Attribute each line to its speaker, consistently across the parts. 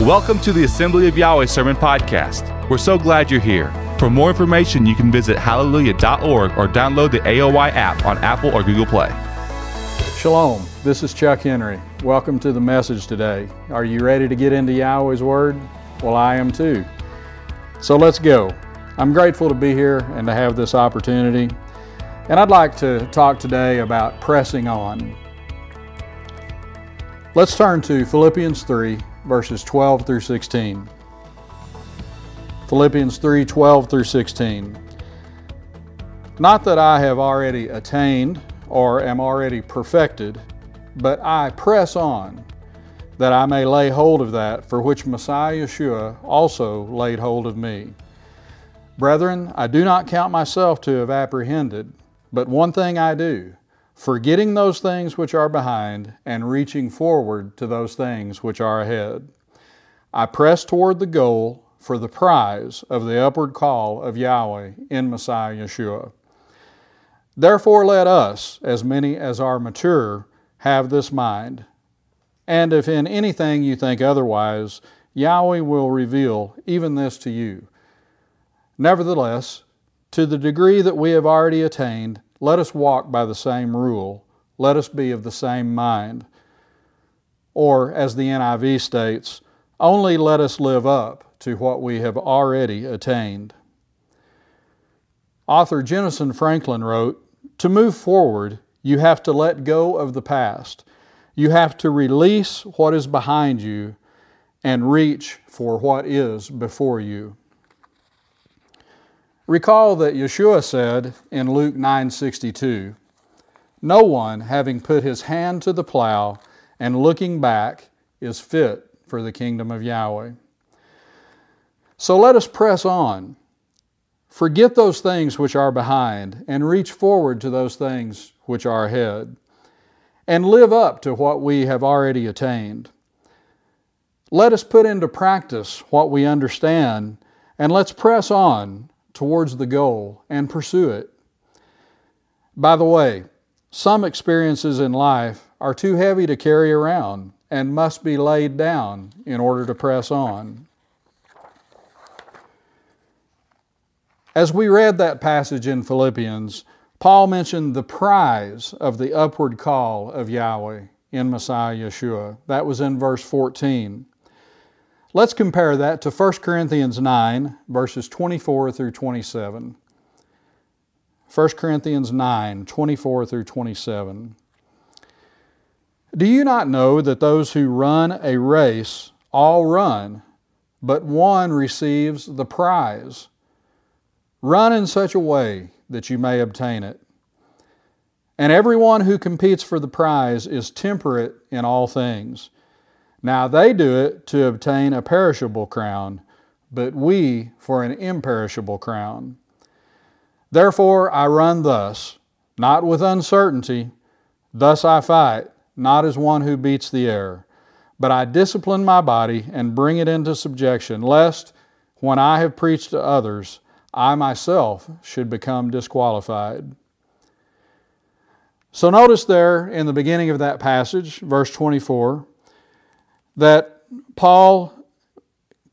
Speaker 1: Welcome to the Assembly of Yahweh Sermon Podcast. We're so glad you're here. For more information, you can visit halleluyah.org or download the AOY app on Apple or Google Play.
Speaker 2: Shalom, this is Chuck Henry. Welcome to the message today. Are you ready to get into Yahweh's Word? Well, I am too. So let's go. I'm grateful to be here and to have this opportunity. And I'd like to talk today about pressing on. Let's turn to Philippians 3, verses 12 through 16. Philippians 3 12 through 16. Not that I have already attained or am already perfected, but I press on that I may lay hold of that for which Messiah Yeshua also laid hold of me. Brethren, I do not count myself to have apprehended, but one thing I do forgetting those things which are behind and reaching forward to those things which are ahead. I press toward the goal for the prize of the upward call of Yahweh in Messiah Yeshua. Therefore, let us, as many as are mature, have this mind. And if in anything you think otherwise, Yahweh will reveal even this to you. Nevertheless, to the degree that we have already attained, let us walk by the same rule. Let us be of the same mind. Or, as the NIV states, only let us live up to what we have already attained. Author Jentezen Franklin wrote To move forward, you have to let go of the past. You have to release what is behind you and reach for what is before you. Recall that Yeshua said in Luke 9:62, "No one having put his hand to the plow and looking back is fit for the kingdom of Yahweh." So let us press on. Forget those things which are behind and reach forward to those things which are ahead and live up to what we have already attained. Let us put into practice what we understand and let's press on towards the goal and pursue it. By the way, some experiences in life are too heavy to carry around and must be laid down in order to press on. As we read that passage in Philippians, Paul mentioned the prize of the upward call of Yahweh in Messiah Yeshua. That was in verse 14. Let's compare that to 1 Corinthians 9, verses 24 through 27. 1 Corinthians 9, 24 through 27. Do you not know that those who run a race all run, but one receives the prize? Run in such a way that you may obtain it. And everyone who competes for the prize is temperate in all things. Now they do it to obtain a perishable crown, but we for an imperishable crown. Therefore I run thus, not with uncertainty. Thus I fight, not as one who beats the air. But I discipline my body and bring it into subjection, lest, when I have preached to others, I myself should become disqualified. So notice there in the beginning of that passage, verse 24, that Paul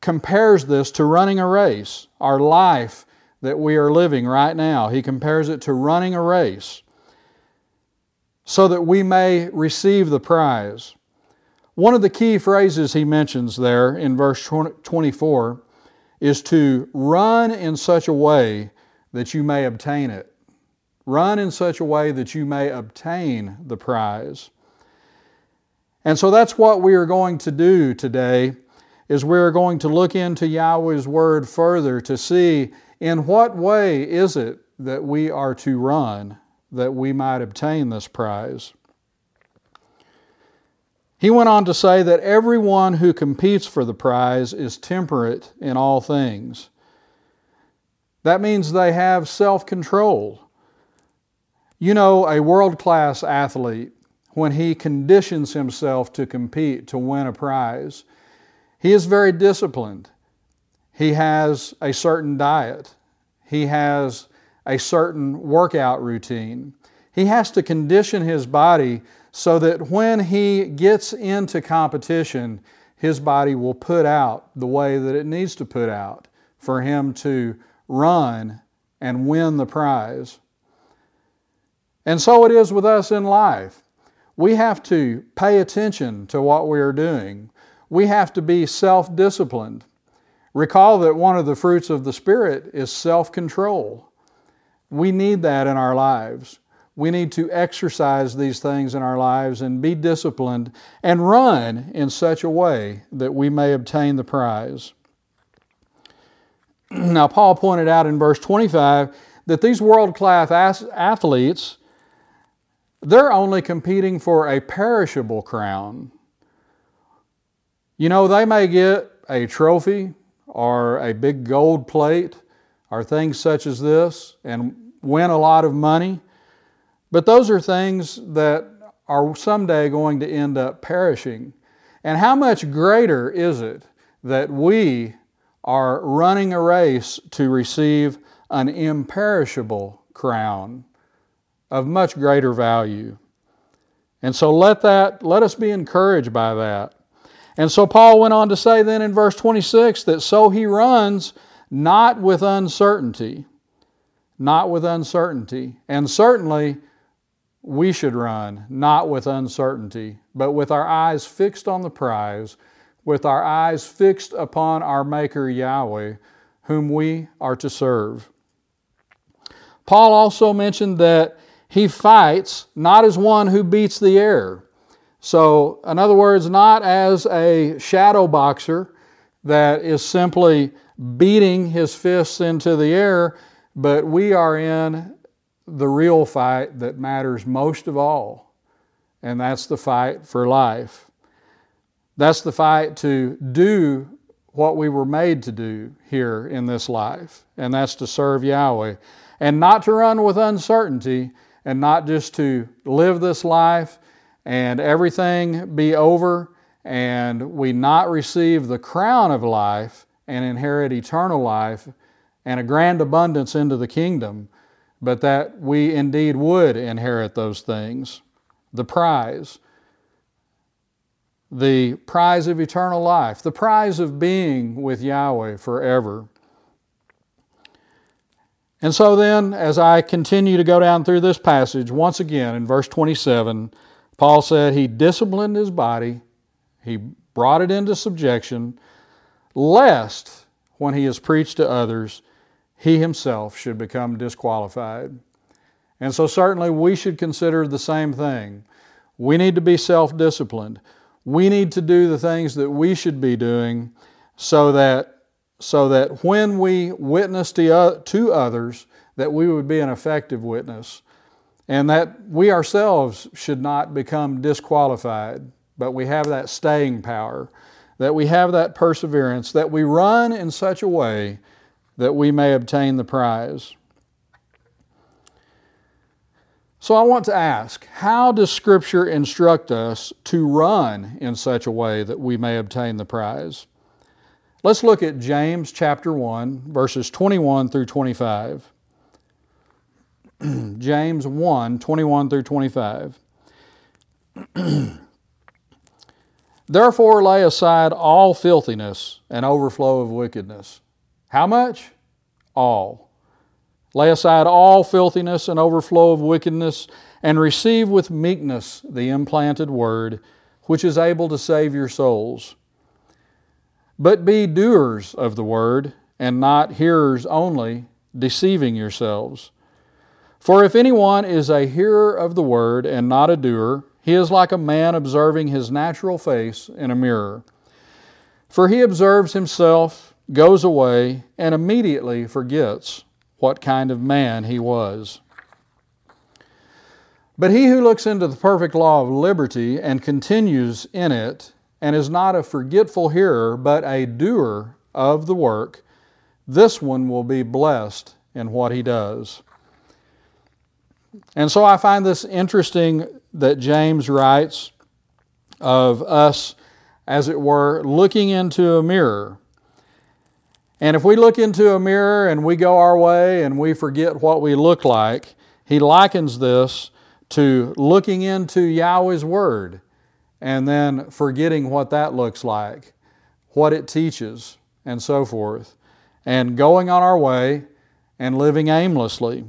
Speaker 2: compares this to running a race, our life that we are living right now. He compares it to running a race so that we may receive the prize. One of the key phrases he mentions there in verse 24 is to run in such a way that you may obtain it. Run in such a way that you may obtain the prize. And so that's what we are going to do today is we're going to look into Yahweh's word further to see in what way is it that we are to run that we might obtain this prize. He went on to say that everyone who competes for the prize is temperate in all things. That means they have self control. You know, a world class athlete when he conditions himself to compete to win a prize. He is very disciplined. He has a certain diet. He has a certain workout routine. He has to condition his body so that when he gets into competition, his body will put out the way that it needs to put out for him to run and win the prize. And so it is with us in life. We have to pay attention to what we are doing. We have to be self disciplined. Recall that one of the fruits of the Spirit is self control. We need that in our lives. We need to exercise these things in our lives and be disciplined and run in such a way that we may obtain the prize. Now, Paul pointed out in verse 25 that these world class athletes, they're only competing for a perishable crown. You know, they may get a trophy or a big gold plate or things such as this and win a lot of money. But those are things that are someday going to end up perishing. And how much greater is it that we are running a race to receive an imperishable crown of much greater value? And so let that let us be encouraged by that. And so Paul went on to say then in verse 26 that so he runs not with uncertainty, not with uncertainty. And certainly we should run, not with uncertainty, but with our eyes fixed on the prize, with our eyes fixed upon our Maker Yahweh, whom we are to serve. Paul also mentioned that he fights not as one who beats the air. So, in other words, not as a shadow boxer that is simply beating his fists into the air, but we are in the real fight that matters most of all, and that's the fight for life. That's the fight to do what we were made to do here in this life, and that's to serve Yahweh. And not to run with uncertainty, and not just to live this life and everything be over and we not receive the crown of life and inherit eternal life and a grand abundance into the kingdom but that we indeed would inherit those things. The prize, the prize of eternal life, the prize of being with Yahweh forever. And so then, as I continue to go down through this passage, once again in verse 27, Paul said he disciplined his body, he brought it into subjection, lest when he has preached to others, he himself should become disqualified. And so, certainly, we should consider the same thing. We need to be self disciplined. We need to do the things that we should be doing so that, so that when we witness to, others, that we would be an effective witness and that we ourselves should not become disqualified, but we have that staying power, that we have that perseverance, that we run in such a way that we may obtain the prize. So I want to ask how does Scripture instruct us to run in such a way that we may obtain the prize? Let's look at James chapter 1, verses 21 through 25. James 1, 21 through 25. Therefore, lay aside all filthiness and overflow of wickedness how much? All. Lay aside all filthiness and overflow of wickedness, and receive with meekness the implanted word, which is able to save your souls. But be doers of the word, and not hearers only, deceiving yourselves. For if anyone is a hearer of the word and not a doer, he is like a man observing his natural face in a mirror. For he observes himself goes away, and immediately forgets what kind of man he was. But he who looks into the perfect law of liberty and continues in it, and is not a forgetful hearer, but a doer of the work, this one will be blessed in what he does. And so I find this interesting that James writes of us, as it were, looking into a mirror. And if we look into a mirror and we go our way and we forget what we look like, he likens this to looking into Yahweh's Word and then forgetting what that looks like, what it teaches, and so forth, and going on our way and living aimlessly.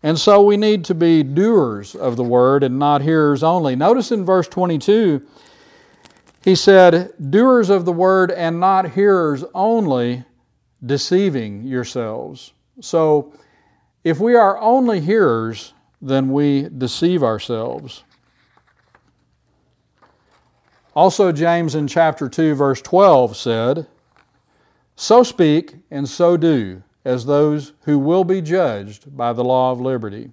Speaker 2: And so we need to be doers of the word and not hearers only. Notice in verse 22, he said, Doers of the word and not hearers only, deceiving yourselves. So if we are only hearers, then we deceive ourselves. Also, James in chapter 2, verse 12 said, So speak and so do as those who will be judged by the law of liberty.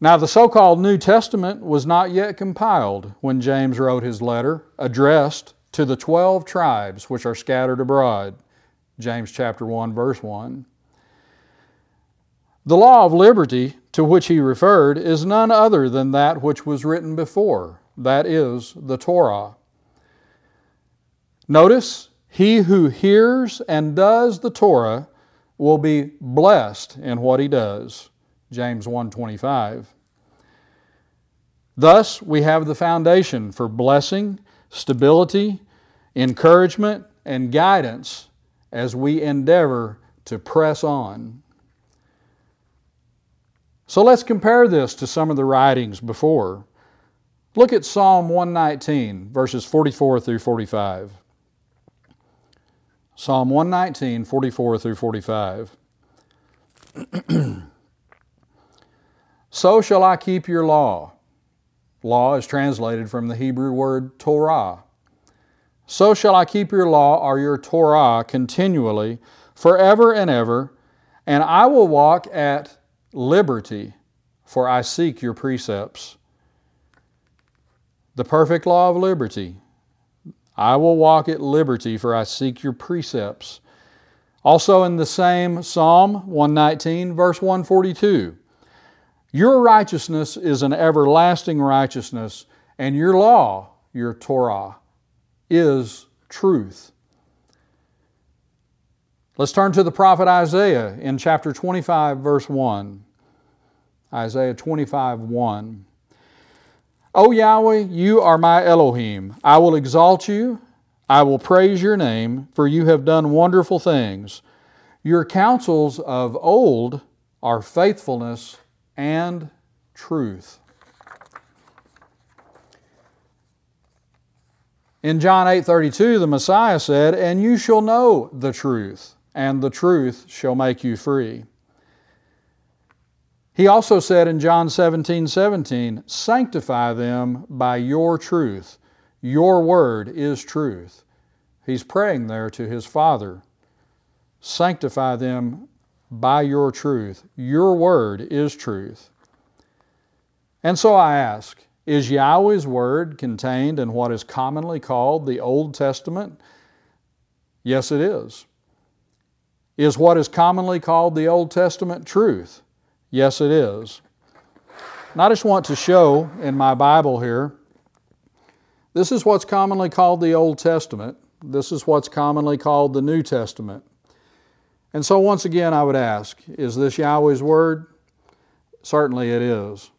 Speaker 2: Now, the so called New Testament was not yet compiled when James wrote his letter addressed to the 12 tribes which are scattered abroad. James chapter 1, verse 1. The law of liberty to which he referred is none other than that which was written before, that is, the Torah. Notice, he who hears and does the Torah will be blessed in what he does. James 1:25. Thus, we have the foundation for blessing, stability, encouragement, and guidance as we endeavor to press on. So let's compare this to some of the writings before. Look at Psalm 119, verses 44 through 45. Psalm 119, 44 through 45. so shall I keep your law. Law is translated from the Hebrew word Torah. So shall I keep your law or your Torah continually, forever and ever, and I will walk at liberty, for I seek your precepts. The perfect law of liberty, I will walk at liberty, for I seek your precepts. Also in the same Psalm 119, verse 142 Your righteousness is an everlasting righteousness, and your law, your Torah, is truth. Let's turn to the prophet Isaiah in chapter 25, verse 1. Isaiah 25, 1. O Yahweh, you are my Elohim. I will exalt you. I will praise your name, for you have done wonderful things. Your counsels of old are faithfulness and truth. In John 8:32 the Messiah said, "And you shall know the truth, and the truth shall make you free." He also said in John 17 17, Sanctify them by your truth. Your word is truth. He's praying there to his Father. Sanctify them by your truth. Your word is truth. And so I ask, is Yahweh's word contained in what is commonly called the Old Testament? Yes, it is. Is what is commonly called the Old Testament truth? Yes, it is. And I just want to show in my Bible here this is what's commonly called the Old Testament. This is what's commonly called the New Testament. And so, once again, I would ask is this Yahweh's Word? Certainly it is.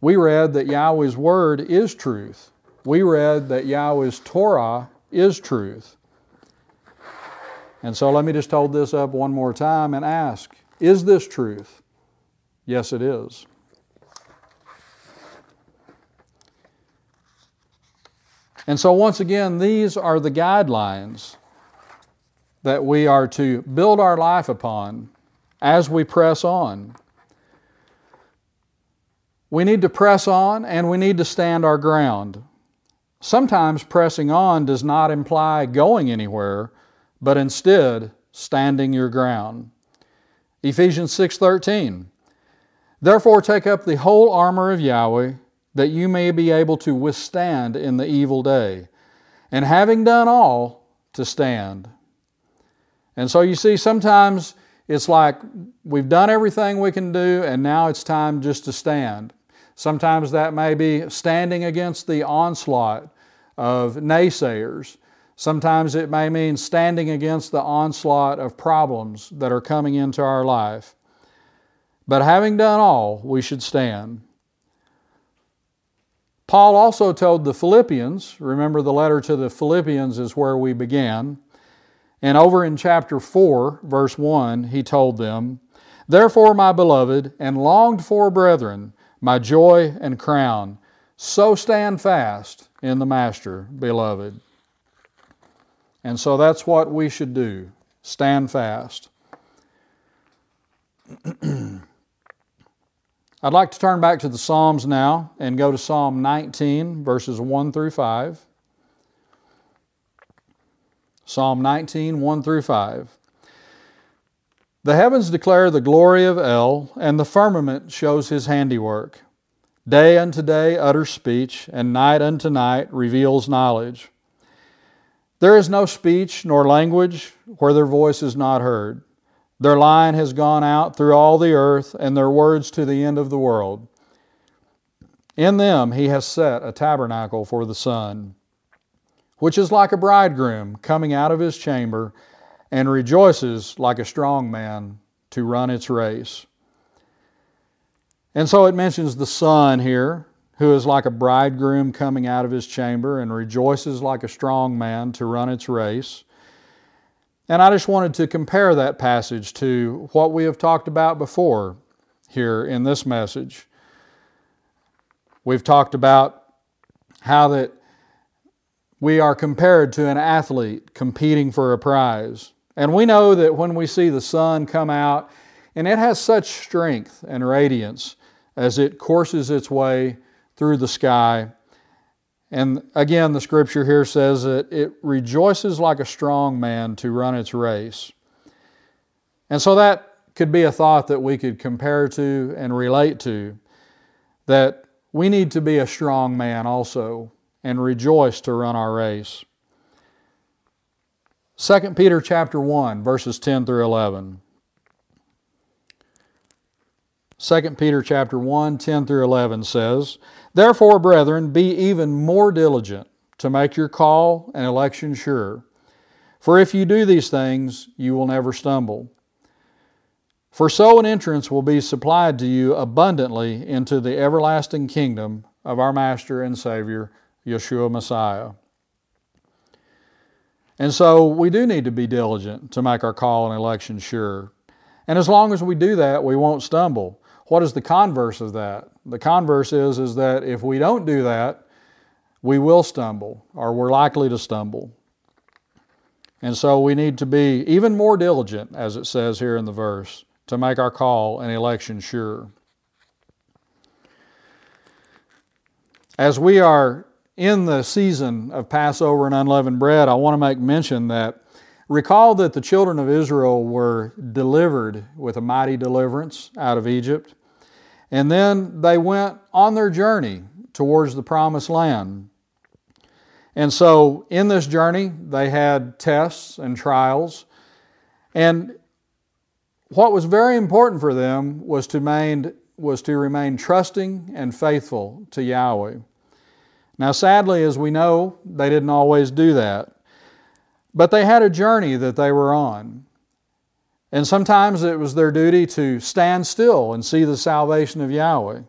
Speaker 2: We read that Yahweh's Word is truth. We read that Yahweh's Torah is truth. And so, let me just hold this up one more time and ask is this truth? Yes, it is. And so, once again, these are the guidelines that we are to build our life upon as we press on. We need to press on and we need to stand our ground. Sometimes pressing on does not imply going anywhere, but instead standing your ground. Ephesians 6:13. Therefore take up the whole armor of Yahweh that you may be able to withstand in the evil day, and having done all to stand. And so you see sometimes it's like we've done everything we can do and now it's time just to stand. Sometimes that may be standing against the onslaught of naysayers. Sometimes it may mean standing against the onslaught of problems that are coming into our life. But having done all, we should stand. Paul also told the Philippians, remember the letter to the Philippians is where we began. And over in chapter 4, verse 1, he told them, Therefore, my beloved and longed for brethren, my joy and crown, so stand fast in the Master, beloved. And so that's what we should do stand fast. I'd like to turn back to the Psalms now and go to Psalm 19, verses 1 through 5. Psalm 19, 1 through 5. The heavens declare the glory of El, and the firmament shows his handiwork. Day unto day utters speech, and night unto night reveals knowledge. There is no speech nor language where their voice is not heard. Their line has gone out through all the earth, and their words to the end of the world. In them he has set a tabernacle for the sun which is like a bridegroom coming out of his chamber and rejoices like a strong man to run its race. And so it mentions the sun here, who is like a bridegroom coming out of his chamber and rejoices like a strong man to run its race. And I just wanted to compare that passage to what we have talked about before here in this message. We've talked about how that we are compared to an athlete competing for a prize. And we know that when we see the sun come out, and it has such strength and radiance as it courses its way through the sky. And again, the scripture here says that it rejoices like a strong man to run its race. And so that could be a thought that we could compare to and relate to that we need to be a strong man also and rejoice to run our race. 2 Peter chapter 1 verses 10 through 11. 2 Peter chapter 1 10 through 11 says, "Therefore, brethren, be even more diligent to make your call and election sure. For if you do these things, you will never stumble. For so an entrance will be supplied to you abundantly into the everlasting kingdom of our Master and Savior Yeshua Messiah. And so we do need to be diligent to make our call and election sure. And as long as we do that, we won't stumble. What is the converse of that? The converse is, is that if we don't do that, we will stumble or we're likely to stumble. And so we need to be even more diligent, as it says here in the verse, to make our call and election sure. As we are in the season of Passover and unleavened bread, I want to make mention that recall that the children of Israel were delivered with a mighty deliverance out of Egypt. And then they went on their journey towards the promised land. And so in this journey, they had tests and trials. And what was very important for them was to remain, was to remain trusting and faithful to Yahweh. Now, sadly, as we know, they didn't always do that. But they had a journey that they were on. And sometimes it was their duty to stand still and see the salvation of Yahweh.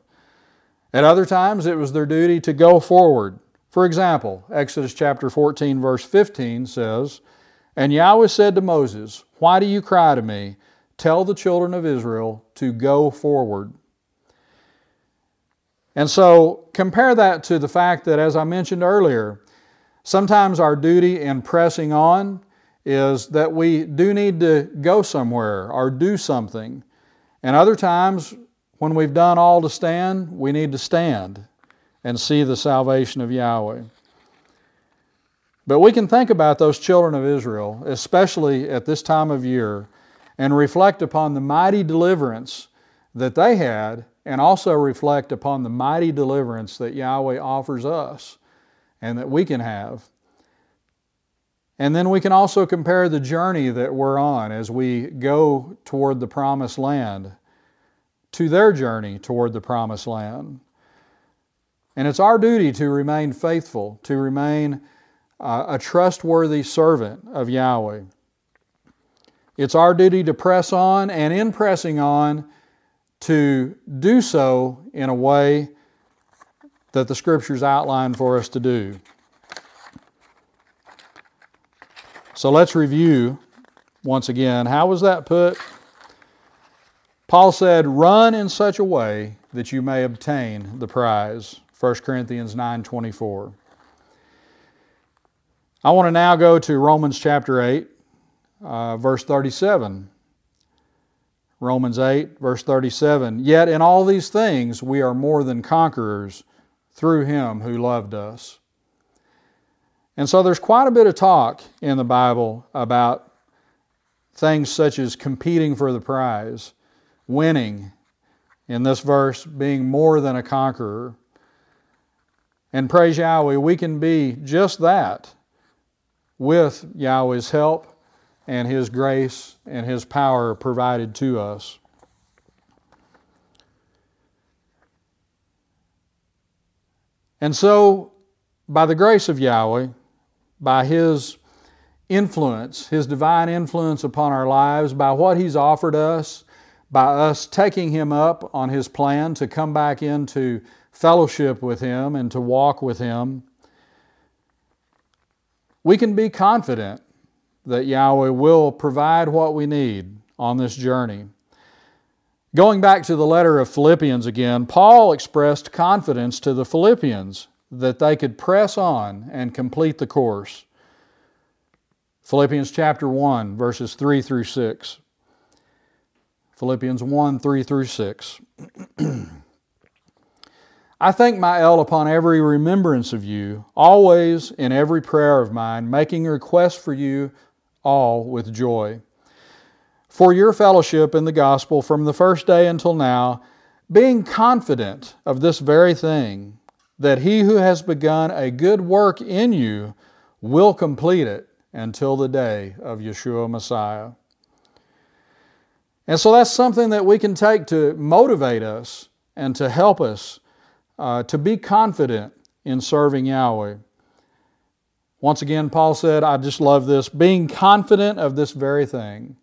Speaker 2: At other times, it was their duty to go forward. For example, Exodus chapter 14, verse 15 says, And Yahweh said to Moses, Why do you cry to me? Tell the children of Israel to go forward. And so compare that to the fact that, as I mentioned earlier, sometimes our duty in pressing on is that we do need to go somewhere or do something. And other times, when we've done all to stand, we need to stand and see the salvation of Yahweh. But we can think about those children of Israel, especially at this time of year, and reflect upon the mighty deliverance that they had and also reflect upon the mighty deliverance that Yahweh offers us and that we can have. And then we can also compare the journey that we're on as we go toward the promised land to their journey toward the promised land. And it's our duty to remain faithful, to remain uh, a trustworthy servant of Yahweh. It's our duty to press on, and in pressing on, to do so in a way that the scriptures outline for us to do. So let's review once again. How was that put? Paul said, "Run in such a way that you may obtain the prize." 1 Corinthians 9:24. I want to now go to Romans chapter 8, uh, verse 37. Romans 8, verse 37. Yet in all these things we are more than conquerors through him who loved us. And so there's quite a bit of talk in the Bible about things such as competing for the prize, winning, in this verse, being more than a conqueror. And praise Yahweh, we can be just that with Yahweh's help and His grace and His power provided to us. And so, by the grace of Yahweh, by His influence, His divine influence upon our lives, by what He's offered us, by us taking Him up on His plan to come back into fellowship with Him and to walk with Him, we can be confident that Yahweh will provide what we need on this journey. Going back to the letter of Philippians again, Paul expressed confidence to the Philippians that they could press on and complete the course. Philippians chapter 1, verses 3 through 6. Philippians 1, 3 through 6. I thank my El upon every remembrance of you, always in every prayer of mine, making request for you all with joy. For your fellowship in the gospel from the first day until now, being confident of this very thing, that he who has begun a good work in you will complete it until the day of Yeshua Messiah. And so that's something that we can take to motivate us and to help us uh, to be confident in serving Yahweh. Once again, Paul said, I just love this, being confident of this very thing,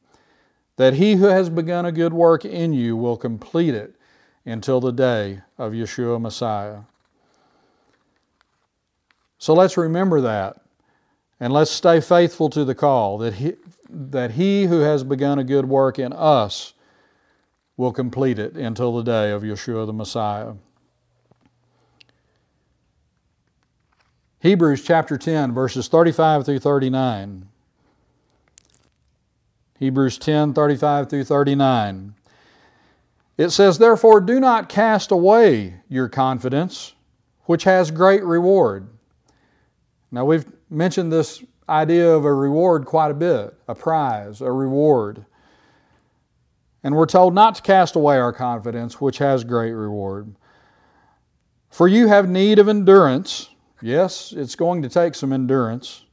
Speaker 2: that he who has begun a good work in you will complete it until the day of Yeshua Messiah. So let's remember that. And let's stay faithful to the call that he, that he who has begun a good work in us will complete it until the day of Yeshua the Messiah. Hebrews chapter 10, verses 35 through 39. Hebrews 10, 35 through 39. It says, Therefore, do not cast away your confidence, which has great reward. Now, we've mentioned this idea of a reward quite a bit a prize, a reward. And we're told not to cast away our confidence, which has great reward. For you have need of endurance Yes, it's going to take some endurance.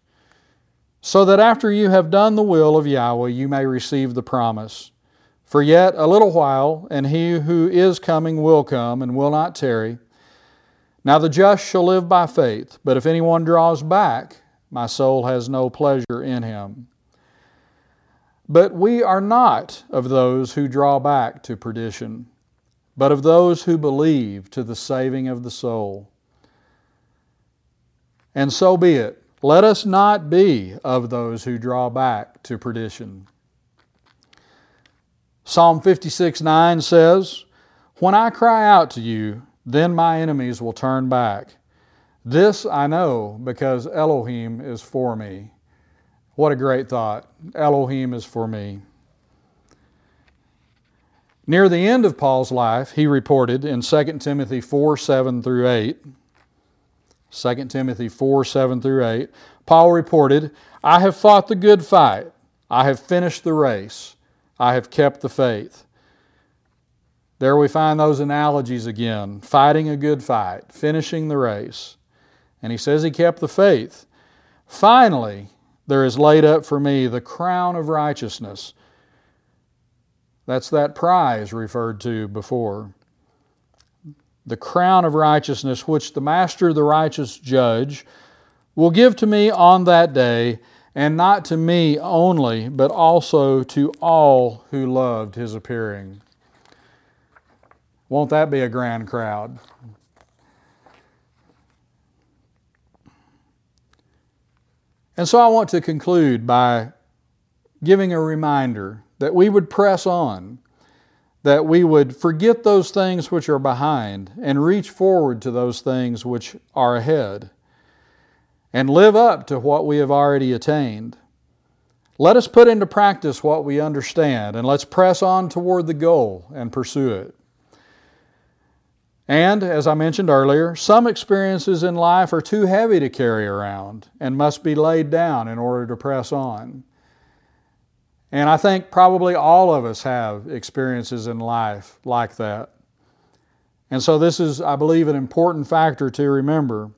Speaker 2: So that after you have done the will of Yahweh, you may receive the promise. For yet a little while, and he who is coming will come and will not tarry. Now the just shall live by faith, but if anyone draws back, my soul has no pleasure in him. But we are not of those who draw back to perdition, but of those who believe to the saving of the soul. And so be it. Let us not be of those who draw back to perdition. Psalm 56 9 says, When I cry out to you, then my enemies will turn back. This I know because Elohim is for me. What a great thought. Elohim is for me. Near the end of Paul's life, he reported in 2 Timothy 4 7 through 8. 2 Timothy 4 7 through 8, Paul reported, I have fought the good fight. I have finished the race. I have kept the faith. There we find those analogies again fighting a good fight, finishing the race. And he says he kept the faith. Finally, there is laid up for me the crown of righteousness. That's that prize referred to before the crown of righteousness, which the Master, the righteous judge, will give to me on that day, and not to me only, but also to all who loved his appearing. Won't that be a grand crowd? And so I want to conclude by giving a reminder that we would press on, that we would forget those things which are behind and reach forward to those things which are ahead, and live up to what we have already attained. Let us put into practice what we understand, and let's press on toward the goal and pursue it. And, as I mentioned earlier, some experiences in life are too heavy to carry around and must be laid down in order to press on. And I think probably all of us have experiences in life like that. And so, this is, I believe, an important factor to remember.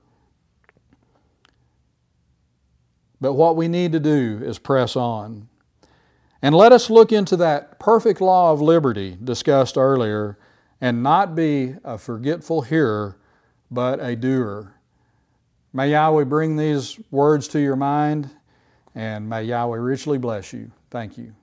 Speaker 2: But what we need to do is press on. And let us look into that perfect law of liberty discussed earlier and not be a forgetful hearer, but a doer. May Yahweh bring these words to your mind, and may Yahweh richly bless you. Thank you.